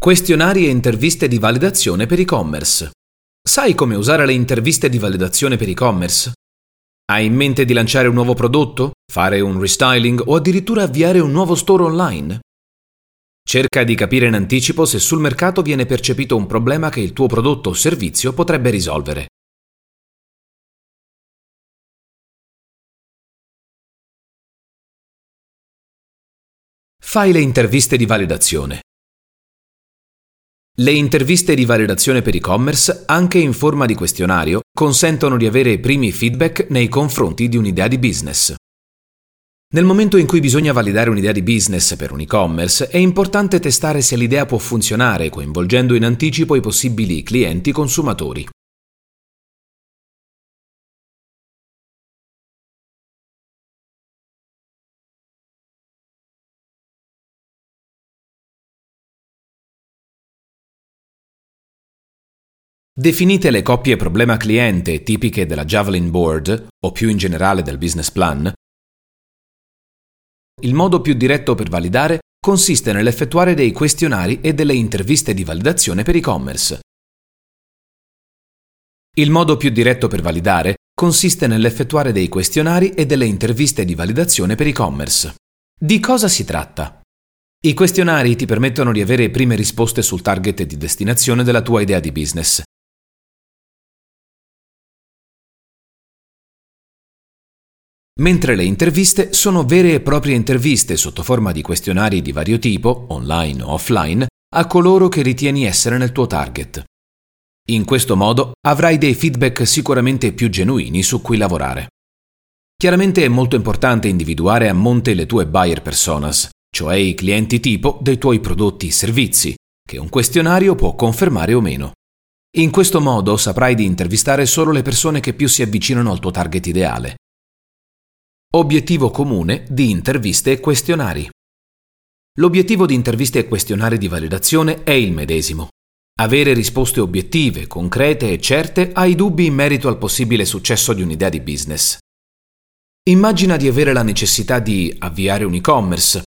Questionari e interviste di validazione per e-commerce. Sai come usare le interviste di validazione per e-commerce? Hai in mente di lanciare un nuovo prodotto, fare un restyling o addirittura avviare un nuovo store online? Cerca di capire in anticipo se sul mercato viene percepito un problema che il tuo prodotto o servizio potrebbe risolvere. Fai le interviste di validazione. Le interviste di validazione per e-commerce, anche in forma di questionario, consentono di avere primi feedback nei confronti di un'idea di business. Nel momento in cui bisogna validare un'idea di business per un e-commerce, è importante testare se l'idea può funzionare coinvolgendo in anticipo i possibili clienti consumatori. Definite le coppie problema cliente tipiche della Javelin Board o più in generale del business plan. Il modo più diretto per validare consiste nell'effettuare dei questionari e delle interviste di validazione per e-commerce. Il modo più diretto per validare consiste nell'effettuare dei questionari e delle interviste di validazione per e-commerce. Di cosa si tratta? I questionari ti permettono di avere prime risposte sul target di destinazione della tua idea di business mentre le interviste sono vere e proprie interviste sotto forma di questionari di vario tipo, online o offline, a coloro che ritieni essere nel tuo target. In questo modo avrai dei feedback sicuramente più genuini su cui lavorare. Chiaramente è molto importante individuare a monte le tue buyer personas, cioè i clienti tipo dei tuoi prodotti e servizi, che un questionario può confermare o meno. In questo modo saprai di intervistare solo le persone che più si avvicinano al tuo target ideale Obiettivo comune di interviste e questionari. L'obiettivo di interviste e questionari di validazione è il medesimo. Avere risposte obiettive, concrete e certe ai dubbi in merito al possibile successo di un'idea di business. Immagina di avere la necessità di avviare un e-commerce,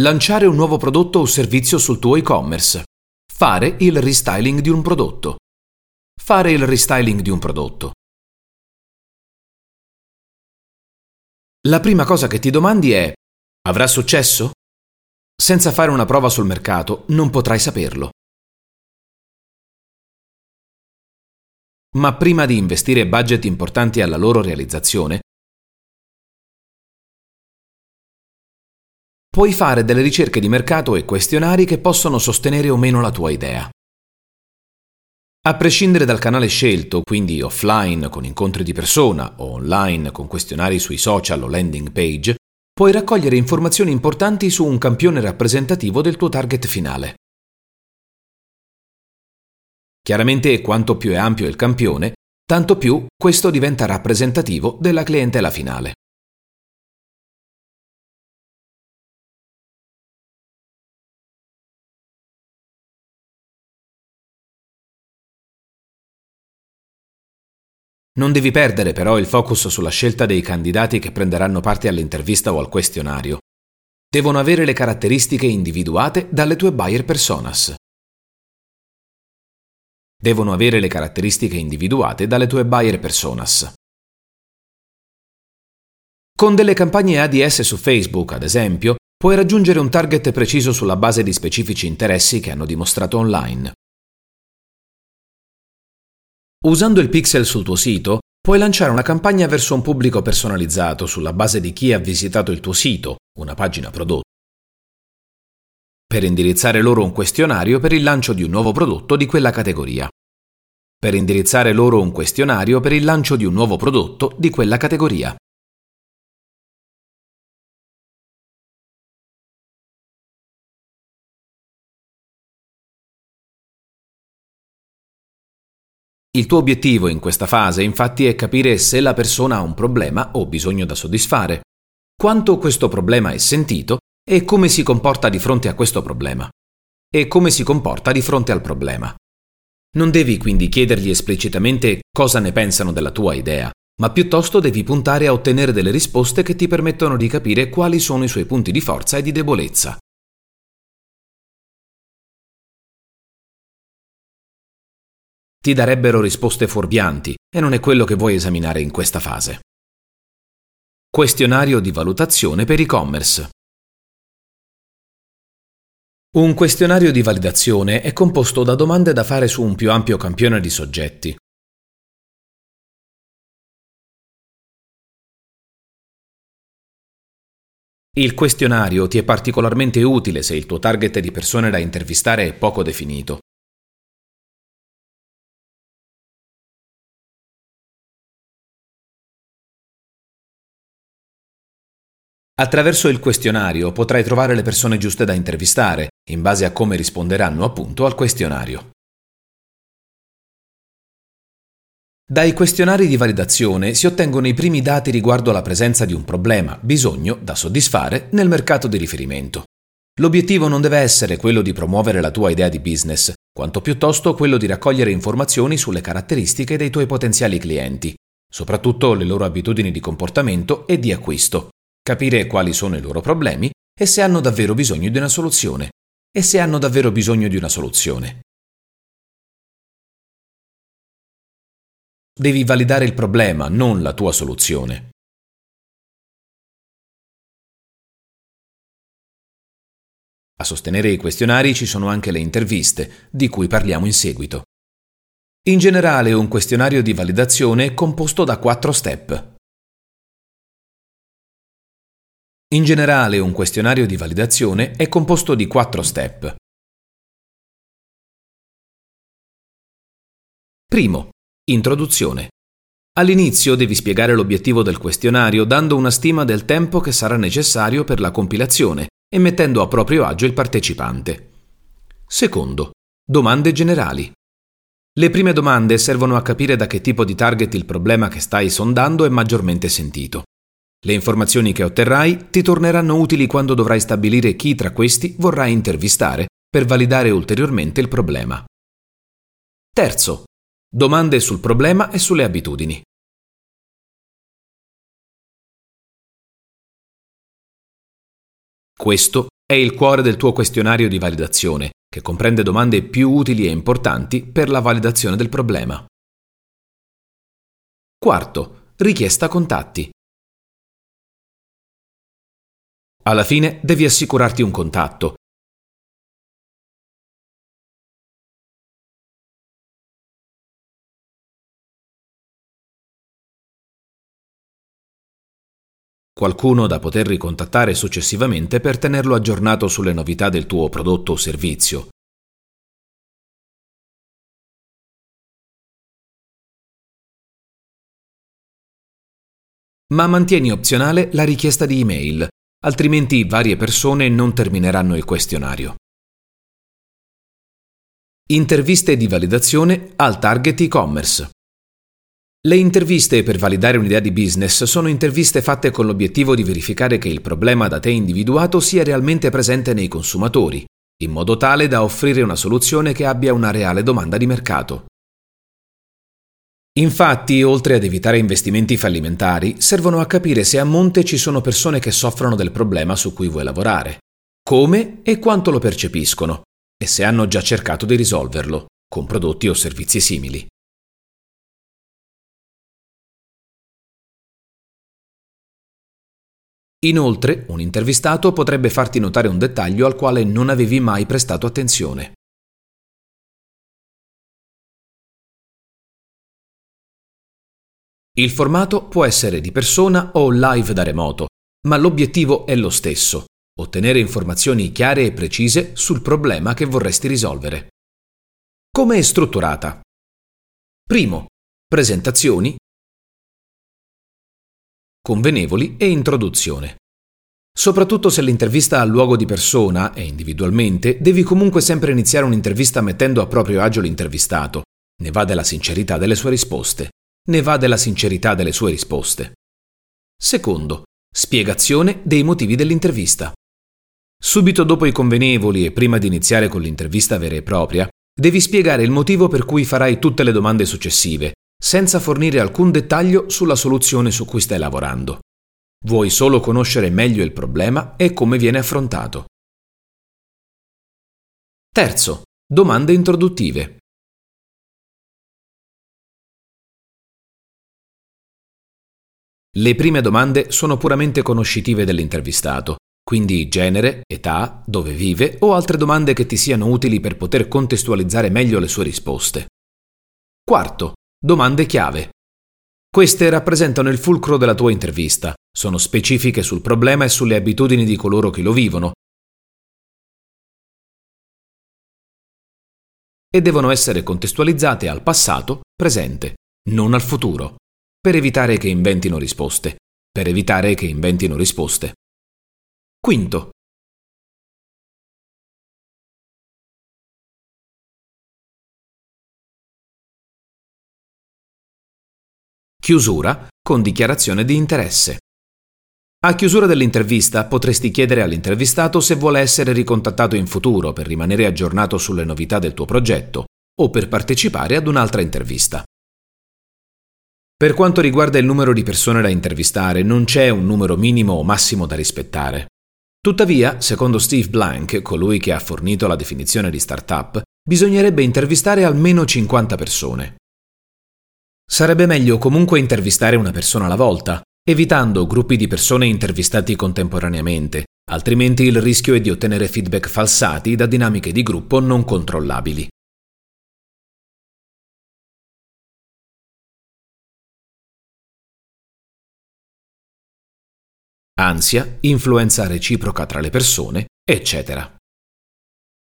lanciare un nuovo prodotto o servizio sul tuo e-commerce, fare il restyling di un prodotto. Fare il restyling di un prodotto. La prima cosa che ti domandi è avrà successo? Senza fare una prova sul mercato non potrai saperlo. Ma prima di investire budget importanti alla loro realizzazione, puoi fare delle ricerche di mercato e questionari che possono sostenere o meno la tua idea. A prescindere dal canale scelto, quindi offline con incontri di persona o online con questionari sui social o landing page, puoi raccogliere informazioni importanti su un campione rappresentativo del tuo target finale. Chiaramente quanto più è ampio il campione, tanto più questo diventa rappresentativo della clientela finale. Non devi perdere però il focus sulla scelta dei candidati che prenderanno parte all'intervista o al questionario. Devono avere le caratteristiche individuate dalle tue buyer personas. Devono avere le caratteristiche individuate dalle tue buyer personas. Con delle campagne ADS su Facebook, ad esempio, puoi raggiungere un target preciso sulla base di specifici interessi che hanno dimostrato online. Usando il pixel sul tuo sito, puoi lanciare una campagna verso un pubblico personalizzato sulla base di chi ha visitato il tuo sito, una pagina prodotto, per indirizzare loro un questionario per il lancio di un nuovo prodotto di quella categoria. Per indirizzare loro un questionario per il lancio di un nuovo prodotto di quella categoria. Il tuo obiettivo in questa fase infatti è capire se la persona ha un problema o bisogno da soddisfare, quanto questo problema è sentito e come si comporta di fronte a questo problema. E come si comporta di fronte al problema. Non devi quindi chiedergli esplicitamente cosa ne pensano della tua idea, ma piuttosto devi puntare a ottenere delle risposte che ti permettono di capire quali sono i suoi punti di forza e di debolezza. Ti darebbero risposte fuorvianti e non è quello che vuoi esaminare in questa fase. Questionario di valutazione per e-commerce. Un questionario di validazione è composto da domande da fare su un più ampio campione di soggetti. Il questionario ti è particolarmente utile se il tuo target di persone da intervistare è poco definito. Attraverso il questionario potrai trovare le persone giuste da intervistare, in base a come risponderanno appunto al questionario. Dai questionari di validazione si ottengono i primi dati riguardo alla presenza di un problema, bisogno, da soddisfare nel mercato di riferimento. L'obiettivo non deve essere quello di promuovere la tua idea di business, quanto piuttosto quello di raccogliere informazioni sulle caratteristiche dei tuoi potenziali clienti, soprattutto le loro abitudini di comportamento e di acquisto capire quali sono i loro problemi e se hanno davvero bisogno di una soluzione. E se hanno davvero bisogno di una soluzione. Devi validare il problema, non la tua soluzione. A sostenere i questionari ci sono anche le interviste, di cui parliamo in seguito. In generale un questionario di validazione è composto da quattro step. In generale un questionario di validazione è composto di quattro step. Primo. Introduzione. All'inizio devi spiegare l'obiettivo del questionario dando una stima del tempo che sarà necessario per la compilazione e mettendo a proprio agio il partecipante. Secondo. Domande generali. Le prime domande servono a capire da che tipo di target il problema che stai sondando è maggiormente sentito. Le informazioni che otterrai ti torneranno utili quando dovrai stabilire chi tra questi vorrai intervistare per validare ulteriormente il problema. Terzo. Domande sul problema e sulle abitudini. Questo è il cuore del tuo questionario di validazione, che comprende domande più utili e importanti per la validazione del problema. Quarto. Richiesta contatti. Alla fine devi assicurarti un contatto. Qualcuno da poter ricontattare successivamente per tenerlo aggiornato sulle novità del tuo prodotto o servizio. Ma mantieni opzionale la richiesta di email altrimenti varie persone non termineranno il questionario. Interviste di validazione al target e-commerce. Le interviste per validare un'idea di business sono interviste fatte con l'obiettivo di verificare che il problema da te individuato sia realmente presente nei consumatori, in modo tale da offrire una soluzione che abbia una reale domanda di mercato. Infatti, oltre ad evitare investimenti fallimentari, servono a capire se a monte ci sono persone che soffrono del problema su cui vuoi lavorare, come e quanto lo percepiscono, e se hanno già cercato di risolverlo, con prodotti o servizi simili. Inoltre, un intervistato potrebbe farti notare un dettaglio al quale non avevi mai prestato attenzione. Il formato può essere di persona o live da remoto, ma l'obiettivo è lo stesso, ottenere informazioni chiare e precise sul problema che vorresti risolvere. Come è strutturata? Primo, presentazioni, convenevoli e introduzione. Soprattutto se l'intervista ha luogo di persona e individualmente, devi comunque sempre iniziare un'intervista mettendo a proprio agio l'intervistato. Ne va della sincerità delle sue risposte ne va della sincerità delle sue risposte. Secondo, spiegazione dei motivi dell'intervista. Subito dopo i convenevoli e prima di iniziare con l'intervista vera e propria, devi spiegare il motivo per cui farai tutte le domande successive, senza fornire alcun dettaglio sulla soluzione su cui stai lavorando. Vuoi solo conoscere meglio il problema e come viene affrontato. Terzo, domande introduttive. Le prime domande sono puramente conoscitive dell'intervistato, quindi genere, età, dove vive o altre domande che ti siano utili per poter contestualizzare meglio le sue risposte. Quarto, domande chiave. Queste rappresentano il fulcro della tua intervista, sono specifiche sul problema e sulle abitudini di coloro che lo vivono e devono essere contestualizzate al passato, presente, non al futuro, per evitare che inventino risposte, per evitare che inventino risposte. Quinto. Chiusura con dichiarazione di interesse. A chiusura dell'intervista potresti chiedere all'intervistato se vuole essere ricontattato in futuro per rimanere aggiornato sulle novità del tuo progetto o per partecipare ad un'altra intervista. Per quanto riguarda il numero di persone da intervistare, non c'è un numero minimo o massimo da rispettare. Tuttavia, secondo Steve Blank, colui che ha fornito la definizione di startup, bisognerebbe intervistare almeno 50 persone. Sarebbe meglio comunque intervistare una persona alla volta, evitando gruppi di persone intervistati contemporaneamente, altrimenti il rischio è di ottenere feedback falsati da dinamiche di gruppo non controllabili. Ansia, influenza reciproca tra le persone, eccetera.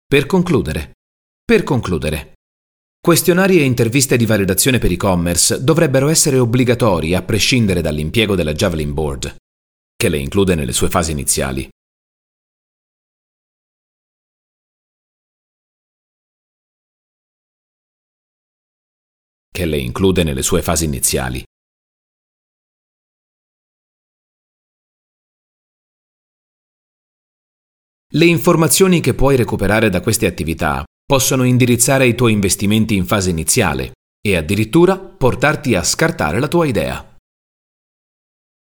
Per concludere. Per concludere. Questionari e interviste di validazione per e-commerce dovrebbero essere obbligatori a prescindere dall'impiego della Javelin Board, che le include nelle sue fasi iniziali. Che le include nelle sue fasi iniziali. Le informazioni che puoi recuperare da queste attività possono indirizzare i tuoi investimenti in fase iniziale e addirittura portarti a scartare la tua idea.